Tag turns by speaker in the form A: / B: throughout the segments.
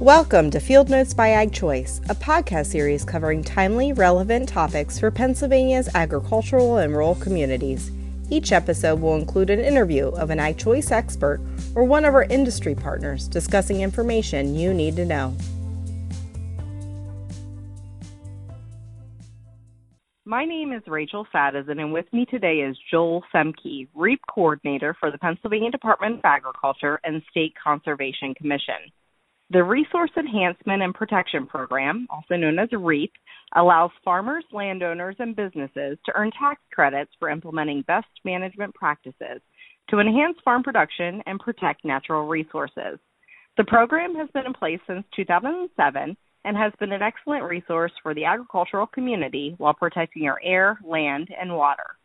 A: Welcome to Field Notes by Ag Choice, a podcast series covering timely, relevant topics for Pennsylvania's agricultural and rural communities. Each episode will include an interview of an Ag Choice expert or one of our industry partners discussing information you need to know. My name is Rachel Sadison, and with me today is Joel Semke, REAP Coordinator for the Pennsylvania Department of Agriculture and State Conservation Commission. The Resource Enhancement and Protection Program, also known as REAP, allows farmers, landowners, and businesses to earn tax credits for implementing best management practices to enhance farm production and protect natural resources. The program has been in place since 2007 and has been an excellent resource for the agricultural community while protecting our air, land, and water.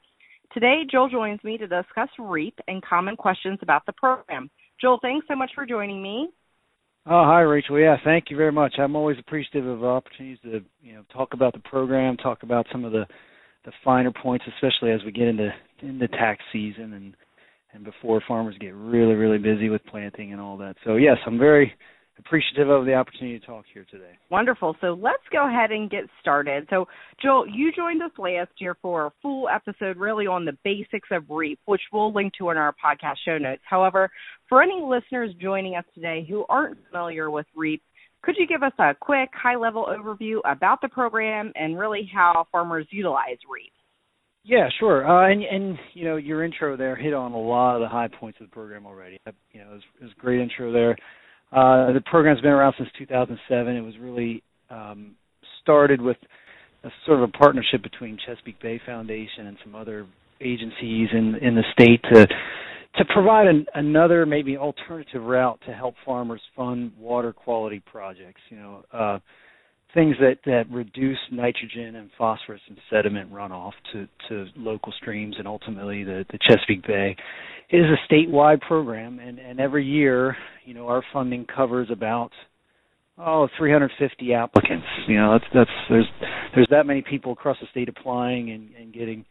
A: Today, Joel joins me to discuss REAP and common questions about the program. Joel, thanks so much for joining me.
B: Oh, hi, Rachel. Yeah, thank you very much. I'm always appreciative of opportunities to, you know, talk about the program, talk about some of the the finer points, especially as we get into into tax season and and before farmers get really really busy with planting and all that. So yes, I'm very appreciative of the opportunity to talk here today.
A: Wonderful. So let's go ahead and get started. So, Joel, you joined us last year for a full episode really on the basics of REAP, which we'll link to in our podcast show notes. However, for any listeners joining us today who aren't familiar with REAP, could you give us a quick high level overview about the program and really how farmers utilize REAP?
B: Yeah, sure. Uh, and and you know your intro there hit on a lot of the high points of the program already. You know, it was, it was a great intro there. Uh, the program's been around since 2007. It was really um, started with a sort of a partnership between Chesapeake Bay Foundation and some other agencies in in the state to to provide an, another maybe alternative route to help farmers fund water quality projects. You know, uh, things that that reduce nitrogen and phosphorus and sediment runoff to to local streams and ultimately the the Chesapeake Bay. It is a statewide program, and and every year, you know, our funding covers about oh 350 applicants. You know, that's that's there's there's that many people across the state applying and and getting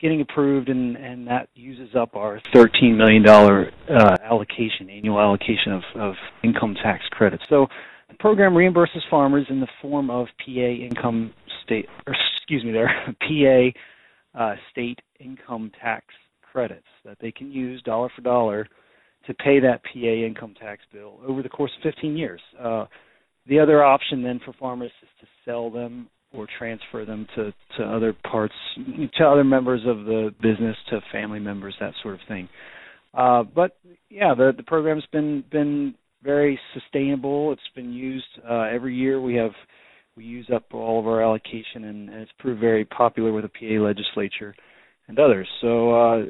B: getting approved and and that uses up our 13 million dollar uh, allocation annual allocation of of income tax credits so program reimburses farmers in the form of PA income state, or excuse me, there PA uh, state income tax credits that they can use dollar for dollar to pay that PA income tax bill over the course of 15 years. Uh, the other option then for farmers is to sell them or transfer them to, to other parts, to other members of the business, to family members, that sort of thing. Uh, but yeah, the the program's been been very sustainable. It's been used uh, every year. We have we use up all of our allocation, and, and it's proved very popular with the PA legislature and others. So uh,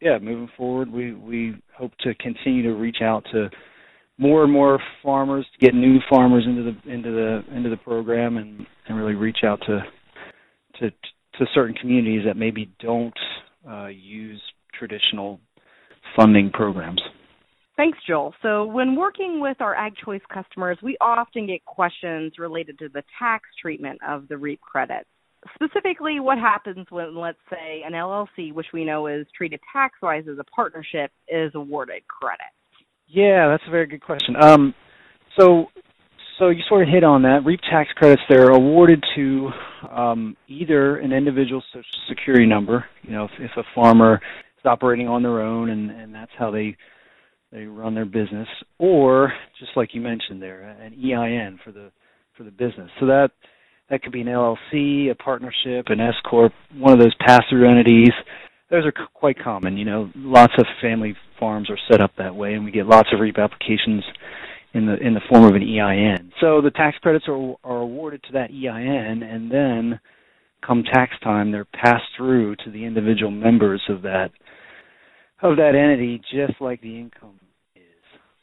B: yeah, moving forward, we we hope to continue to reach out to more and more farmers, to get new farmers into the into the into the program, and and really reach out to to to certain communities that maybe don't uh, use traditional funding programs.
A: Thanks, Joel. So, when working with our Ag Choice customers, we often get questions related to the tax treatment of the REAP credits. Specifically, what happens when, let's say, an LLC, which we know is treated tax wise as a partnership, is awarded credit?
B: Yeah, that's a very good question. Um, so, so you sort of hit on that. REAP tax credits they're awarded to um, either an individual social security number. You know, if, if a farmer is operating on their own, and, and that's how they they run their business, or just like you mentioned there, an EIN for the for the business. So that that could be an LLC, a partnership, an S corp, one of those pass-through entities. Those are quite common. You know, lots of family farms are set up that way, and we get lots of REAP applications in the in the form of an EIN. So the tax credits are are awarded to that EIN, and then come tax time, they're passed through to the individual members of that of that entity, just like the income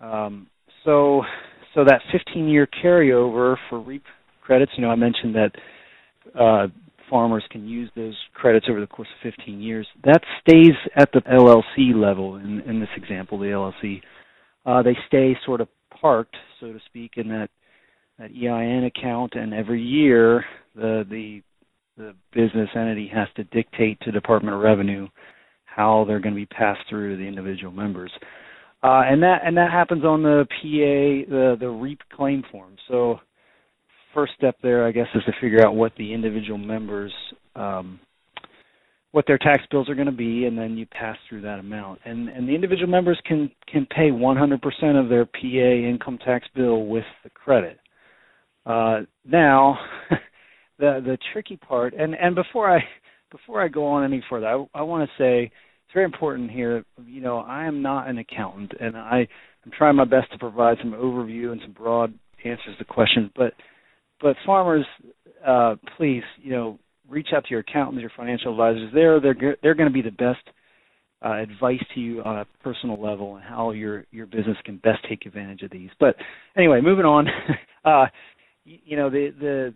B: um, so, so that 15-year carryover for REAP credits, you know, I mentioned that uh, farmers can use those credits over the course of 15 years. That stays at the LLC level. In, in this example, the LLC, uh, they stay sort of parked, so to speak, in that that EIN account, and every year the the the business entity has to dictate to Department of Revenue how they're going to be passed through to the individual members. Uh, and that and that happens on the PA the the REAP claim form. So first step there, I guess, is to figure out what the individual members um, what their tax bills are going to be, and then you pass through that amount. And and the individual members can can pay 100% of their PA income tax bill with the credit. Uh, now, the the tricky part, and and before I before I go on any further, I, I want to say it's very important here. You know, I am not an accountant, and I I'm trying my best to provide some overview and some broad answers to questions. But but farmers, uh, please, you know, reach out to your accountants, your financial advisors. They're they're they're going to be the best uh, advice to you on a personal level and how your your business can best take advantage of these. But anyway, moving on. uh, you, you know the the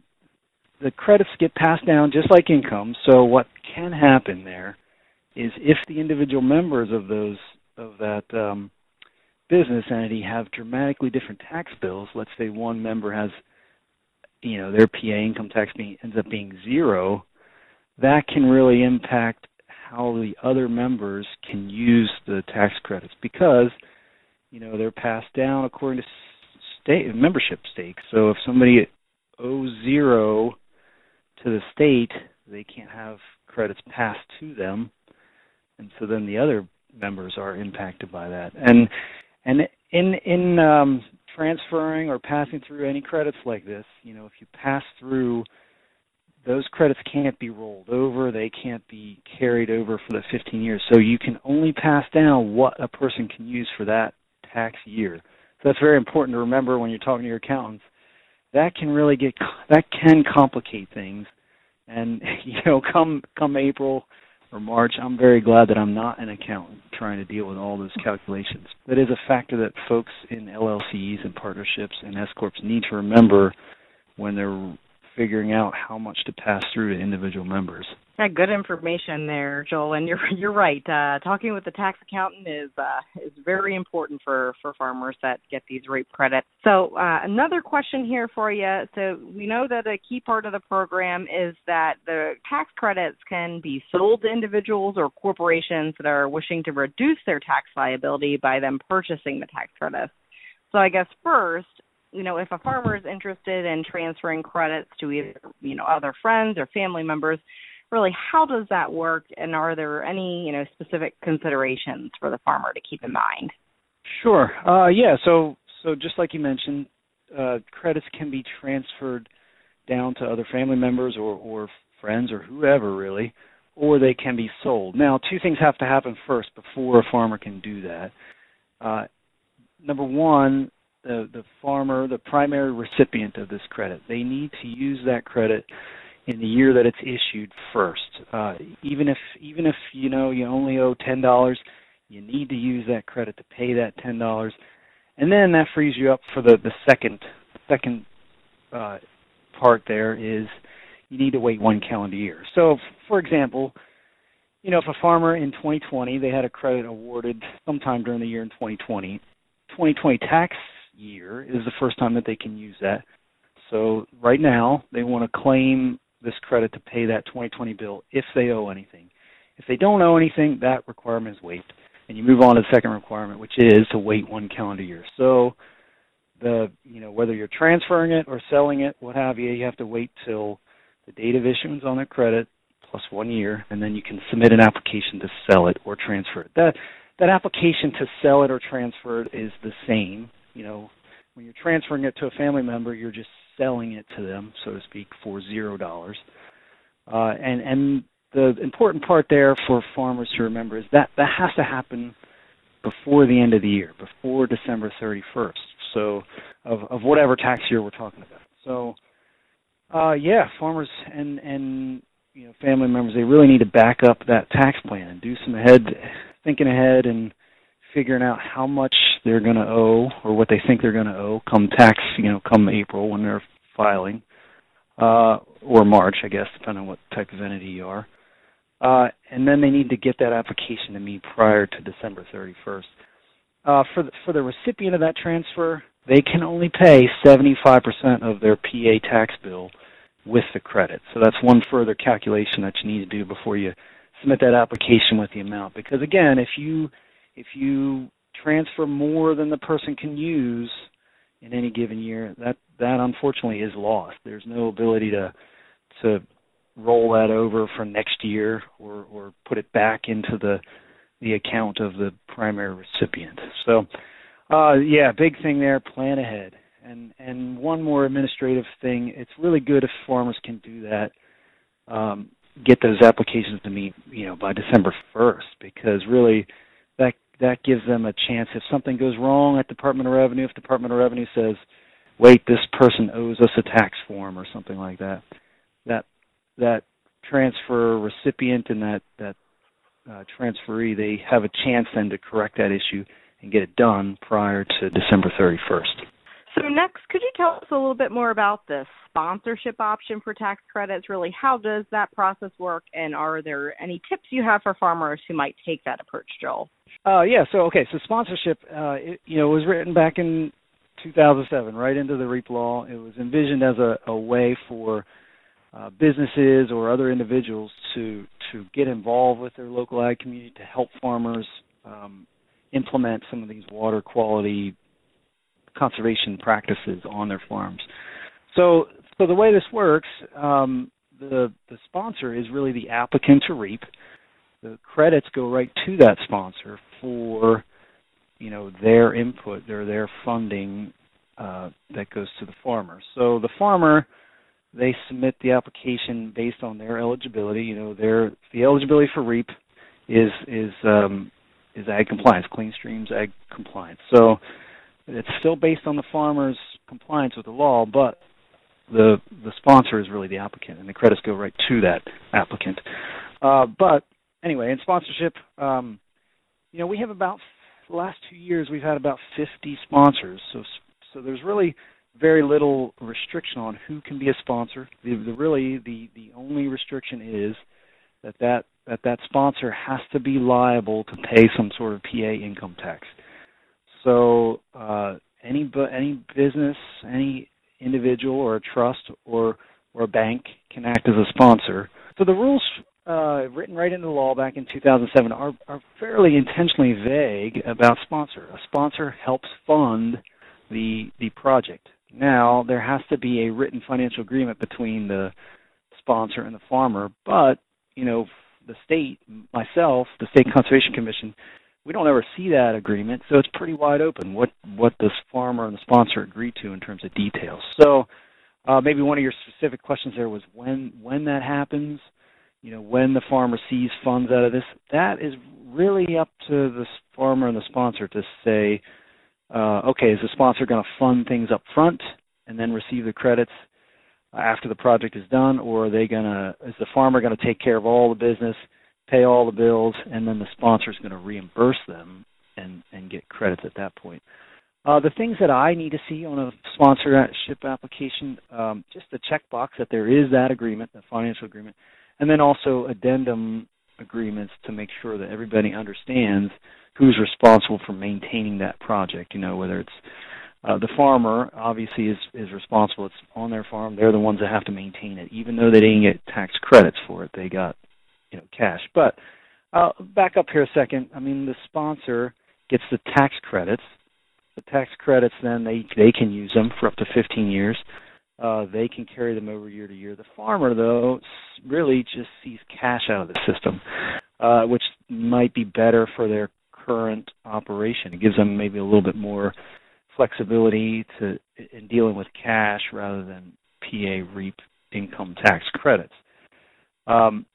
B: the credits get passed down just like income. So what can happen there is if the individual members of those of that um, business entity have dramatically different tax bills. Let's say one member has, you know, their PA income tax being, ends up being zero. That can really impact how the other members can use the tax credits because, you know, they're passed down according to state membership stakes. So if somebody owes zero to the state, they can't have credits passed to them, and so then the other members are impacted by that. And and in in um, transferring or passing through any credits like this, you know, if you pass through those credits can't be rolled over, they can't be carried over for the 15 years. So you can only pass down what a person can use for that tax year. So that's very important to remember when you're talking to your accountants that can really get that can complicate things. And you know, come come April or March, I'm very glad that I'm not an accountant trying to deal with all those calculations. That is a factor that folks in LLCs and partnerships and S corps need to remember when they're figuring out how much to pass through to individual members.
A: Yeah, good information there, Joel. And you're you're right. Uh, talking with the tax accountant is uh, is very important for for farmers that get these REAP credits. So uh, another question here for you. So we know that a key part of the program is that the tax credits can be sold to individuals or corporations that are wishing to reduce their tax liability by them purchasing the tax credits. So I guess first, you know, if a farmer is interested in transferring credits to either, you know, other friends or family members, really how does that work and are there any, you know, specific considerations for the farmer to keep in mind?
B: Sure. Uh, yeah, so so just like you mentioned, uh, credits can be transferred down to other family members or, or friends or whoever really, or they can be sold. Now, two things have to happen first before a farmer can do that. Uh, number one, the the farmer, the primary recipient of this credit, they need to use that credit in the year that it's issued first. Uh, even if even if you know you only owe ten dollars, you need to use that credit to pay that ten dollars, and then that frees you up for the the second second uh, part. There is you need to wait one calendar year. So, for example, you know if a farmer in 2020 they had a credit awarded sometime during the year in 2020, 2020 tax year is the first time that they can use that. So right now they want to claim this credit to pay that 2020 bill if they owe anything. If they don't owe anything, that requirement is waived, and you move on to the second requirement, which is to wait one calendar year. So the you know whether you're transferring it or selling it, what have you, you have to wait till the date of issuance on the credit plus one year, and then you can submit an application to sell it or transfer it. That that application to sell it or transfer it is the same you know, when you're transferring it to a family member, you're just selling it to them, so to speak, for zero dollars. Uh, and and the important part there for farmers to remember is that that has to happen before the end of the year, before December 31st. So of of whatever tax year we're talking about. So uh, yeah, farmers and and you know family members they really need to back up that tax plan and do some ahead thinking ahead and figuring out how much they're going to owe or what they think they're going to owe come tax, you know, come April when they're filing, uh, or March, I guess, depending on what type of entity you are. Uh, and then they need to get that application to me prior to December 31st. Uh, for the, for the recipient of that transfer, they can only pay 75% of their PA tax bill with the credit. So that's one further calculation that you need to do before you submit that application with the amount. Because again, if you if you transfer more than the person can use in any given year, that that unfortunately is lost. There's no ability to to roll that over for next year or or put it back into the the account of the primary recipient. So uh yeah, big thing there, plan ahead. And and one more administrative thing, it's really good if farmers can do that. Um get those applications to me, you know, by December 1st because really that gives them a chance if something goes wrong at Department of Revenue, if Department of Revenue says, "Wait, this person owes us a tax form" or something like that, that that transfer recipient and that that uh, transferee, they have a chance then to correct that issue and get it done prior to December 31st.
A: So next, could you tell us a little bit more about the sponsorship option for tax credits? Really, how does that process work, and are there any tips you have for farmers who might take that approach, Joel?
B: Uh, yeah. So okay. So sponsorship, uh, it, you know, was written back in 2007, right into the REAP law. It was envisioned as a, a way for uh, businesses or other individuals to to get involved with their local ag community to help farmers um, implement some of these water quality conservation practices on their farms. So, so the way this works, um, the the sponsor is really the applicant to REAP. The credits go right to that sponsor for, you know, their input or their funding uh, that goes to the farmer. So the farmer, they submit the application based on their eligibility. You know, their the eligibility for REAP is is um, is ag compliance, clean streams ag compliance. So it's still based on the farmer's compliance with the law, but the the sponsor is really the applicant, and the credits go right to that applicant. Uh, but anyway, in sponsorship, um, you know, we have about the last two years we've had about 50 sponsors. So so there's really very little restriction on who can be a sponsor. The, the really the the only restriction is that that that that sponsor has to be liable to pay some sort of PA income tax. So uh, any any business, any individual or a trust or or a bank can act as a sponsor. So the rules uh, written right into the law back in 2007 are, are fairly intentionally vague about sponsor. A sponsor helps fund the the project. Now there has to be a written financial agreement between the sponsor and the farmer, but you know the state, myself, the state conservation commission we don't ever see that agreement, so it's pretty wide open what what this farmer and the sponsor agreed to in terms of details. So uh, maybe one of your specific questions there was when when that happens, you know, when the farmer sees funds out of this. That is really up to the farmer and the sponsor to say, uh, okay, is the sponsor going to fund things up front and then receive the credits after the project is done, or are they to is the farmer going to take care of all the business? Pay all the bills, and then the sponsor is going to reimburse them and and get credits at that point. Uh, the things that I need to see on a sponsorship application, um, just a checkbox that there is that agreement, the financial agreement, and then also addendum agreements to make sure that everybody understands who's responsible for maintaining that project. You know, whether it's uh, the farmer obviously is is responsible. It's on their farm. They're the ones that have to maintain it, even though they didn't get tax credits for it. They got you know cash. But uh, back up here a second. I mean, the sponsor gets the tax credits. The tax credits then they they can use them for up to 15 years. Uh, they can carry them over year to year. The farmer, though, really just sees cash out of the system, uh, which might be better for their current operation. It gives them maybe a little bit more flexibility to in dealing with cash rather than PA REAP income tax credits. Um,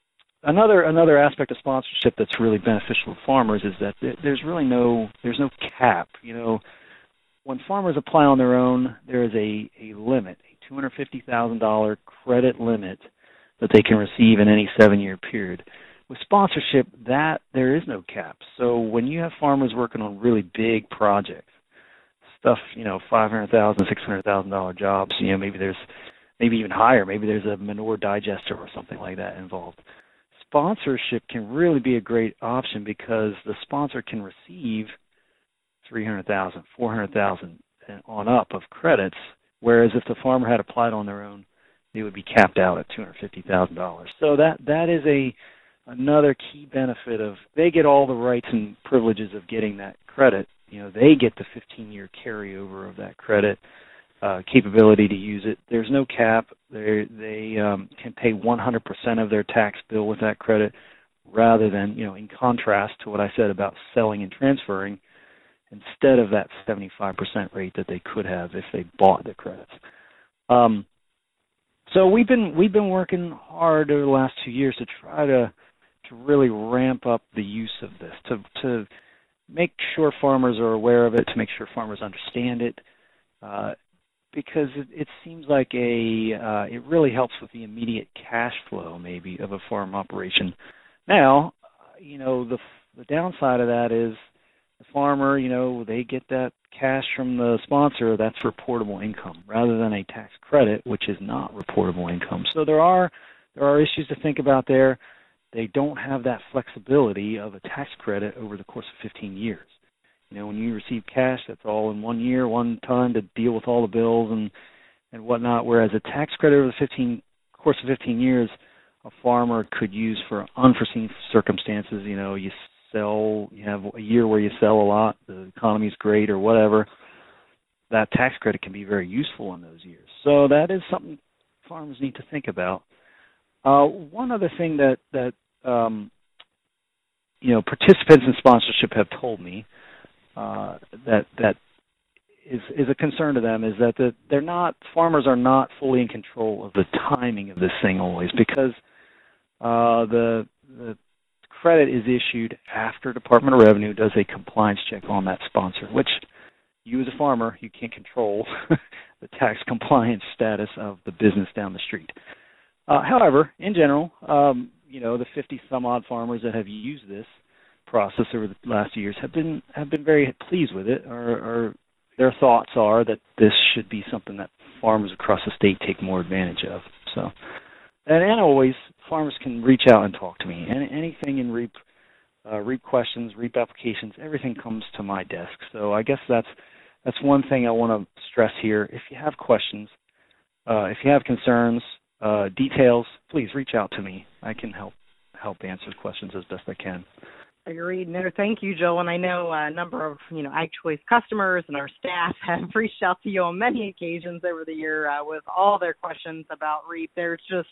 B: another another aspect of sponsorship that's really beneficial to farmers is that there's really no there's no cap. You know, when farmers apply on their own, there is a a limit, a two hundred fifty thousand dollar credit limit that they can receive in any seven year period. With sponsorship, that there is no cap. So when you have farmers working on really big projects, stuff you know five hundred thousand, six hundred thousand dollar jobs, you know maybe there's maybe even higher, maybe there's a manure digester or something like that involved sponsorship can really be a great option because the sponsor can receive 300,000, 400,000 on up of credits whereas if the farmer had applied on their own they would be capped out at $250,000. So that that is a another key benefit of they get all the rights and privileges of getting that credit you know they get the 15 year carryover of that credit uh, capability to use it. There's no cap. They they um, can pay 100% of their tax bill with that credit, rather than you know in contrast to what I said about selling and transferring, instead of that 75% rate that they could have if they bought the credits. Um, so we've been we've been working hard over the last two years to try to to really ramp up the use of this to to make sure farmers are aware of it to make sure farmers understand it uh, because it, it seems like a uh, it really helps with the immediate cash flow maybe of a farm operation now you know the the downside of that is the farmer you know they get that cash from the sponsor, that's reportable income rather than a tax credit, which is not reportable income. So there are there are issues to think about there. They don't have that flexibility of a tax credit over the course of 15 years. You know, when you receive cash, that's all in one year, one time to deal with all the bills and and whatnot. Whereas a tax credit over the 15 course of 15 years, a farmer could use for unforeseen circumstances. You know, you sell, you have a year where you sell a lot, the economy's great or whatever, that tax credit can be very useful in those years. So that is something farmers need to think about. Uh, one other thing that that um, you know participants in sponsorship have told me uh, that that is is a concern to them is that the, they're not farmers are not fully in control of the timing of this thing always because uh, the the credit is issued after Department of Revenue does a compliance check on that sponsor, which you as a farmer, you can't control the tax compliance status of the business down the street. Uh, however, in general, um, you know, the 50 some odd farmers that have used this process over the last years have been have been very pleased with it or, their thoughts are that this should be something that farmers across the state take more advantage of. So and, and always farmers can reach out and talk to me. And anything in REAP, uh, REAP questions, REAP applications, everything comes to my desk. So I guess that's that's one thing I want to stress here. If you have questions, uh, if you have concerns, uh, details, please reach out to me. I can help help answer questions as best I can.
A: Agreed. No, thank you, Joel. And I know a number of you know Ag Choice customers and our staff have reached out to you on many occasions over the year uh, with all their questions about REAP. There's just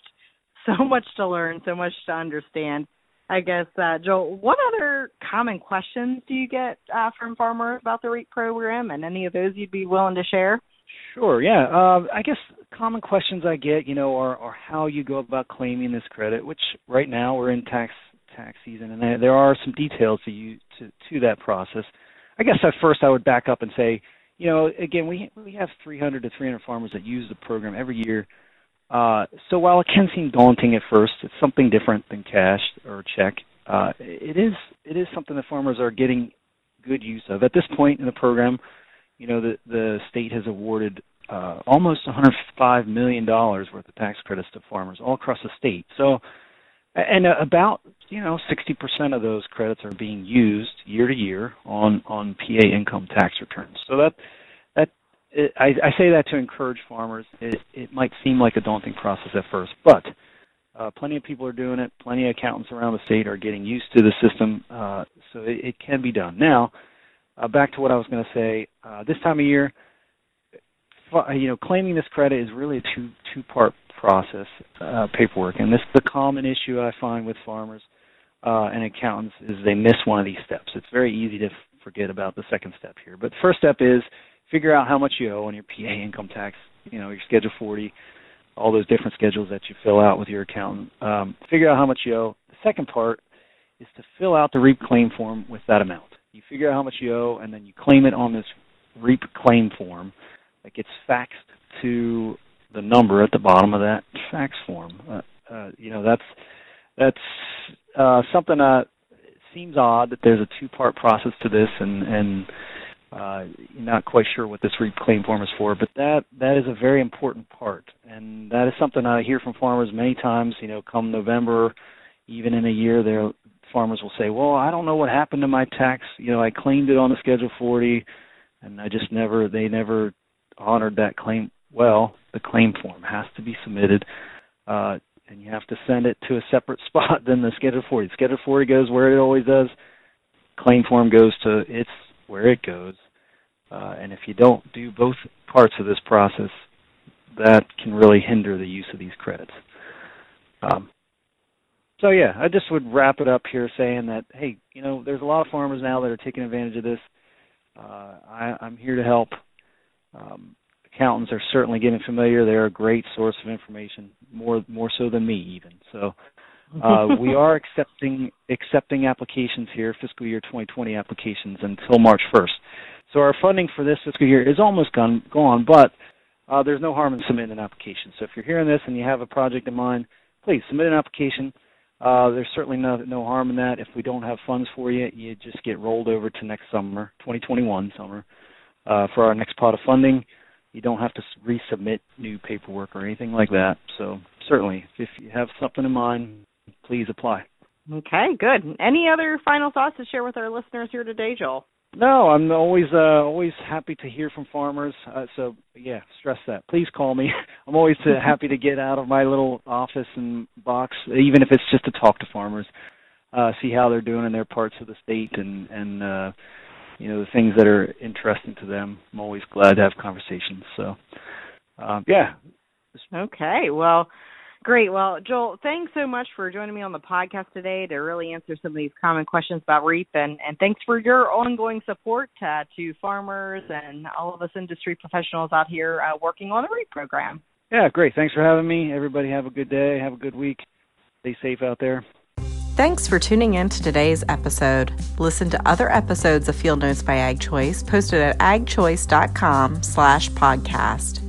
A: so much to learn, so much to understand. I guess, uh, Joel, what other common questions do you get uh, from farmers about the REAP program, and any of those you'd be willing to share?
B: Sure. Yeah. Uh, I guess common questions I get, you know, are, are how you go about claiming this credit. Which right now we're in tax tax season, and there are some details to you to to that process. I guess at first I would back up and say, you know, again, we we have 300 to 300 farmers that use the program every year uh, so while it can seem daunting at first, it's something different than cash or check. Uh, it is it is something that farmers are getting good use of at this point in the program. You know, the the state has awarded uh, almost 105 million dollars worth of tax credits to farmers all across the state. So, and about you know 60% of those credits are being used year to year on on PA income tax returns. So that it, I, I say that to encourage farmers. It, it might seem like a daunting process at first, but uh, plenty of people are doing it. Plenty of accountants around the state are getting used to the system, uh, so it, it can be done. Now, uh, back to what I was going to say. Uh, this time of year, you know, claiming this credit is really a two two part process, uh, paperwork, and this is the common issue I find with farmers uh, and accountants is they miss one of these steps. It's very easy to forget about the second step here, but the first step is figure out how much you owe on your PA income tax, you know, your Schedule 40, all those different schedules that you fill out with your accountant. Um, figure out how much you owe. The second part is to fill out the REAP claim form with that amount. You figure out how much you owe, and then you claim it on this REAP claim form that gets faxed to the number at the bottom of that fax form. Uh, uh, you know, that's that's uh, something that seems odd that there's a two-part process to this, and and uh, you're not quite sure what this REAP claim form is for, but that that is a very important part, and that is something I hear from farmers many times. You know, come November, even in a year, their farmers will say, "Well, I don't know what happened to my tax. You know, I claimed it on the Schedule 40, and I just never they never honored that claim." Well, the claim form has to be submitted. Uh, and you have to send it to a separate spot than the Schedule 40. Schedule 40 goes where it always does. Claim form goes to its where it goes. Uh, and if you don't do both parts of this process, that can really hinder the use of these credits. Um, so yeah, I just would wrap it up here saying that hey, you know, there's a lot of farmers now that are taking advantage of this. Uh, I, I'm here to help. Um, accountants are certainly getting familiar. They're a great source of information, more more so than me even. So uh, we are accepting accepting applications here, fiscal year 2020 applications until March 1st. So our funding for this fiscal year is almost gone, gone but uh, there's no harm in submitting an application. So if you're hearing this and you have a project in mind, please submit an application. Uh, there's certainly no no harm in that. If we don't have funds for you, you just get rolled over to next summer, 2021 summer, uh, for our next pot of funding. You don't have to resubmit new paperwork or anything like that. So certainly, if you have something in mind, please apply.
A: Okay, good. Any other final thoughts to share with our listeners here today, Joel?
B: No, I'm always uh, always happy to hear from farmers. Uh, so yeah, stress that. Please call me. I'm always uh, happy to get out of my little office and box, even if it's just to talk to farmers, uh, see how they're doing in their parts of the state, and and uh, you know the things that are interesting to them. I'm always glad to have conversations. So uh, yeah.
A: Okay. Well Great. Well, Joel, thanks so much for joining me on the podcast today to really answer some of these common questions about REAP, and, and thanks for your ongoing support uh, to farmers and all of us industry professionals out here uh, working on the REAP program.
B: Yeah, great. Thanks for having me. Everybody have a good day. Have a good week. Stay safe out there.
C: Thanks for tuning in to today's episode. Listen to other episodes of Field Notes by Ag Choice posted at agchoice.com slash podcast.